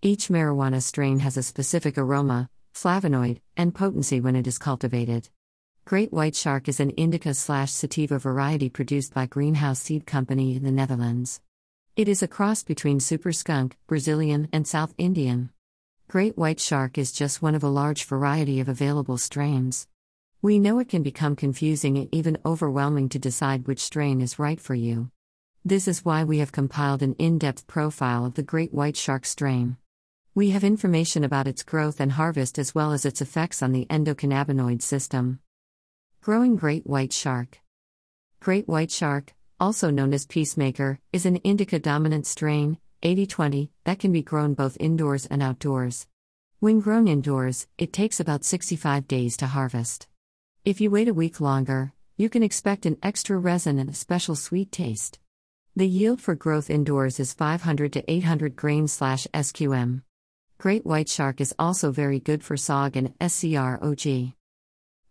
Each marijuana strain has a specific aroma, flavonoid, and potency when it is cultivated. Great White Shark is an indica slash sativa variety produced by Green House Seed Company in the Netherlands. It is a cross between Super Skunk, Brazilian, and South Indian. Great White Shark is just one of a large variety of available strains. We know it can become confusing and even overwhelming to decide which strain is right for you. This is why we have compiled an in depth profile of the Great White Shark strain. We have information about its growth and harvest as well as its effects on the endocannabinoid system. Growing Great White Shark Great White Shark, also known as Peacemaker, is an indica dominant strain, 80 20, that can be grown both indoors and outdoors. When grown indoors, it takes about 65 days to harvest. If you wait a week longer, you can expect an extra resin and a special sweet taste. The yield for growth indoors is 500 to 800 grains/sqm. Great white shark is also very good for SOG and SCROG.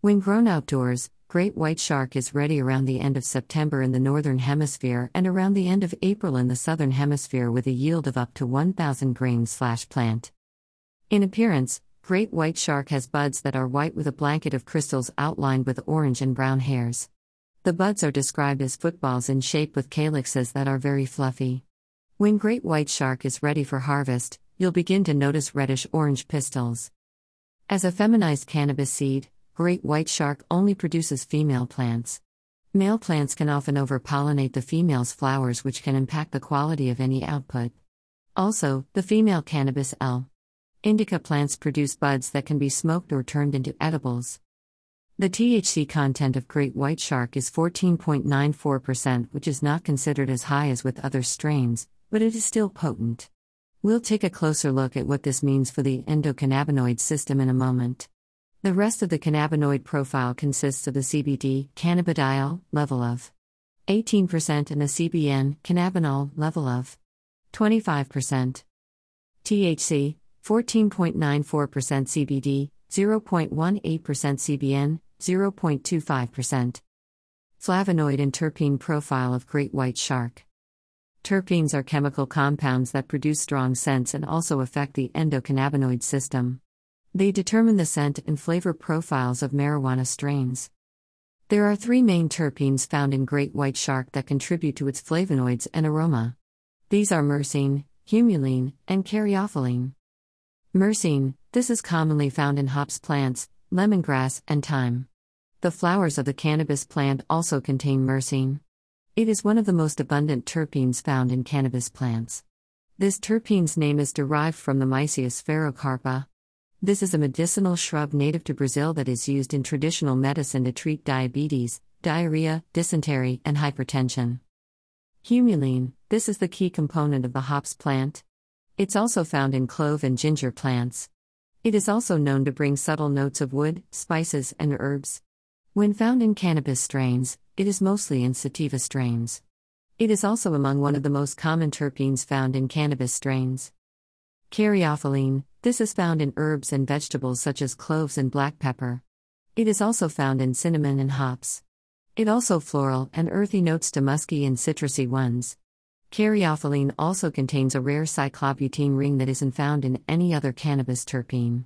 When grown outdoors, great white shark is ready around the end of September in the northern hemisphere and around the end of April in the southern hemisphere with a yield of up to 1000 grains/plant. In appearance, great white shark has buds that are white with a blanket of crystals outlined with orange and brown hairs. The buds are described as footballs in shape with calyxes that are very fluffy. When great white shark is ready for harvest, you'll begin to notice reddish orange pistils. As a feminized cannabis seed, great white shark only produces female plants. Male plants can often overpollinate the female's flowers, which can impact the quality of any output. Also, the female cannabis L. indica plants produce buds that can be smoked or turned into edibles. The THC content of great white shark is 14.94%, which is not considered as high as with other strains, but it is still potent. We'll take a closer look at what this means for the endocannabinoid system in a moment. The rest of the cannabinoid profile consists of the CBD cannabidiol level of 18% and the CBN cannabinol level of 25%. THC 14.94% CBD, 0.18% CBN, 0.25%. Flavonoid and terpene profile of great white shark. Terpenes are chemical compounds that produce strong scents and also affect the endocannabinoid system. They determine the scent and flavor profiles of marijuana strains. There are three main terpenes found in great white shark that contribute to its flavonoids and aroma. These are myrcene, humulene, and caryophyllene. Myrcene, this is commonly found in hops plants, lemongrass, and thyme. The flowers of the cannabis plant also contain myrcene. It is one of the most abundant terpenes found in cannabis plants. This terpene's name is derived from the Myrcia sphaerocarpa. This is a medicinal shrub native to Brazil that is used in traditional medicine to treat diabetes, diarrhea, dysentery, and hypertension. Humulene, this is the key component of the hops plant. It's also found in clove and ginger plants. It is also known to bring subtle notes of wood, spices, and herbs. When found in cannabis strains, it is mostly in sativa strains. It is also among one of the most common terpenes found in cannabis strains. Caryophyllene, this is found in herbs and vegetables such as cloves and black pepper. It is also found in cinnamon and hops. It also floral and earthy notes to musky and citrusy ones. Caryophyllene also contains a rare cyclobutene ring that isn't found in any other cannabis terpene.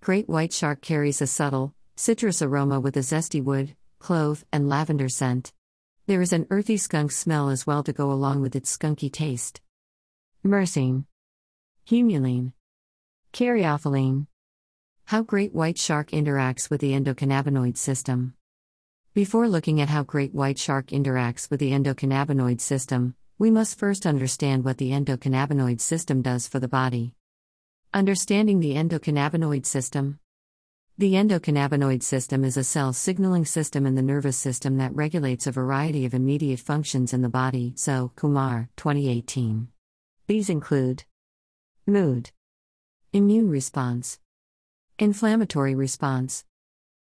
Great white shark carries a subtle, citrus aroma with a zesty wood, clove, and lavender scent. There is an earthy skunk smell as well to go along with its skunky taste. Myrcene, Humulene, Caryophyllene. How great white shark interacts with the endocannabinoid system. Before looking at how great white shark interacts with the endocannabinoid system, we must first understand what the endocannabinoid system does for the body. Understanding the endocannabinoid system. The endocannabinoid system is a cell signaling system in the nervous system that regulates a variety of immediate functions in the body. So, Kumar, 2018. These include mood, immune response, inflammatory response,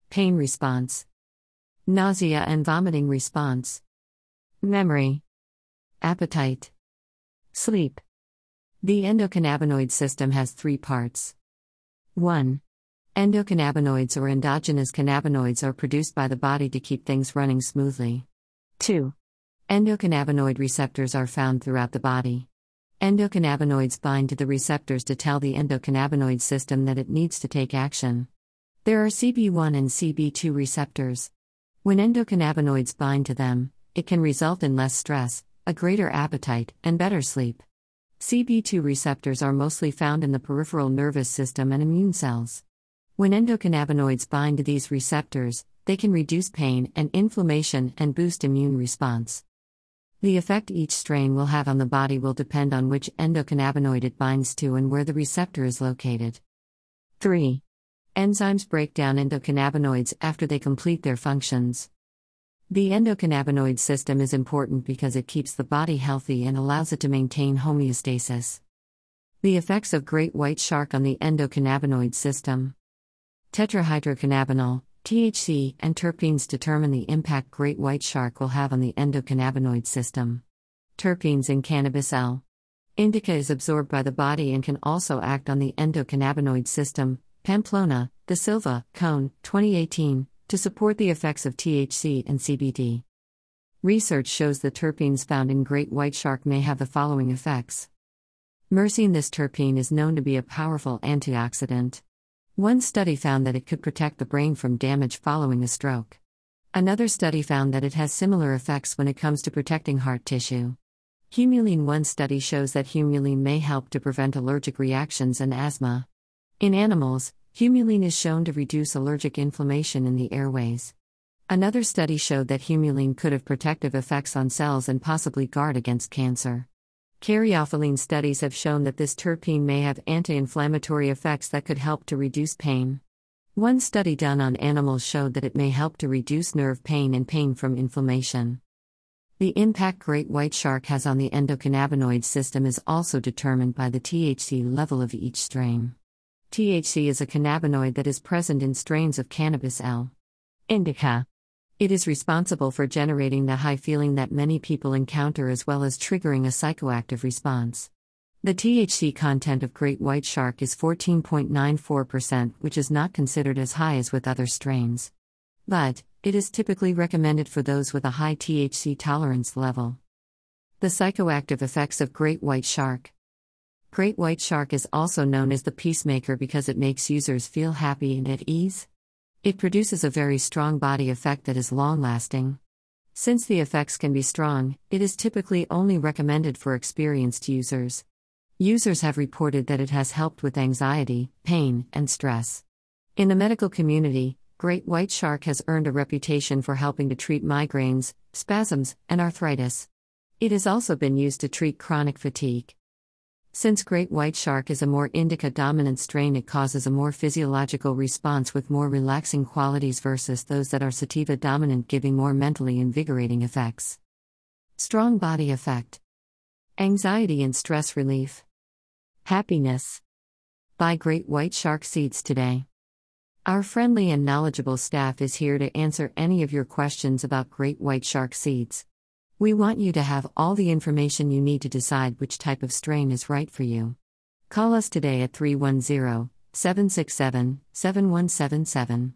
pain response, nausea and vomiting response, memory, appetite, sleep. The endocannabinoid system has three parts. 1. Endocannabinoids or endogenous cannabinoids are produced by the body to keep things running smoothly. 2. Endocannabinoid receptors are found throughout the body. Endocannabinoids bind to the receptors to tell the endocannabinoid system that it needs to take action. There are CB1 and CB2 receptors. When endocannabinoids bind to them, it can result in less stress, a greater appetite, and better sleep. CB2 receptors are mostly found in the peripheral nervous system and immune cells. When endocannabinoids bind to these receptors, they can reduce pain and inflammation and boost immune response. The effect each strain will have on the body will depend on which endocannabinoid it binds to and where the receptor is located. 3. Enzymes break down endocannabinoids after they complete their functions. The endocannabinoid system is important because it keeps the body healthy and allows it to maintain homeostasis. The effects of great white shark on the endocannabinoid system. Tetrahydrocannabinol, THC, and terpenes determine the impact great white shark will have on the endocannabinoid system. Terpenes in cannabis L. Indica is absorbed by the body and can also act on the endocannabinoid system. Pamplona, Da Silva, Coan, 2018, to support the effects of THC and CBD. Research shows the terpenes found in great white shark may have the following effects. Myrcene This terpene is known to be a powerful antioxidant. One study found that it could protect the brain from damage following a stroke. Another study found that it has similar effects when it comes to protecting heart tissue. Humulene One study shows that humulene may help to prevent allergic reactions and asthma. In animals, humulene is shown to reduce allergic inflammation in the airways. Another study showed that humulene could have protective effects on cells and possibly guard against cancer. Caryophyllene studies have shown that this terpene may have anti inflammatory effects that could help to reduce pain. One study done on animals showed that it may help to reduce nerve pain and pain from inflammation. The impact great white shark has on the endocannabinoid system is also determined by the THC level of each strain. THC is a cannabinoid that is present in strains of cannabis L. indica. It is responsible for generating the high feeling that many people encounter as well as triggering a psychoactive response. The THC content of great white shark is 14.94%, which is not considered as high as with other strains. But, it is typically recommended for those with a high THC tolerance level. The psychoactive effects of great white shark. Great white shark is also known as the peacemaker because it makes users feel happy and at ease. It produces a very strong body effect that is long lasting. Since the effects can be strong, it is typically only recommended for experienced users. Users have reported that it has helped with anxiety, pain, and stress. In the medical community, Great White Shark has earned a reputation for helping to treat migraines, spasms, and arthritis. It has also been used to treat chronic fatigue. Since great white shark is a more indica dominant strain, it causes a more physiological response with more relaxing qualities versus those that are sativa dominant, giving more mentally invigorating effects. Strong body effect, anxiety and stress relief, happiness. Buy great white shark seeds today. Our friendly and knowledgeable staff is here to answer any of your questions about great white shark seeds. We want you to have all the information you need to decide which type of strain is right for you. Call us today at 310 767 7177.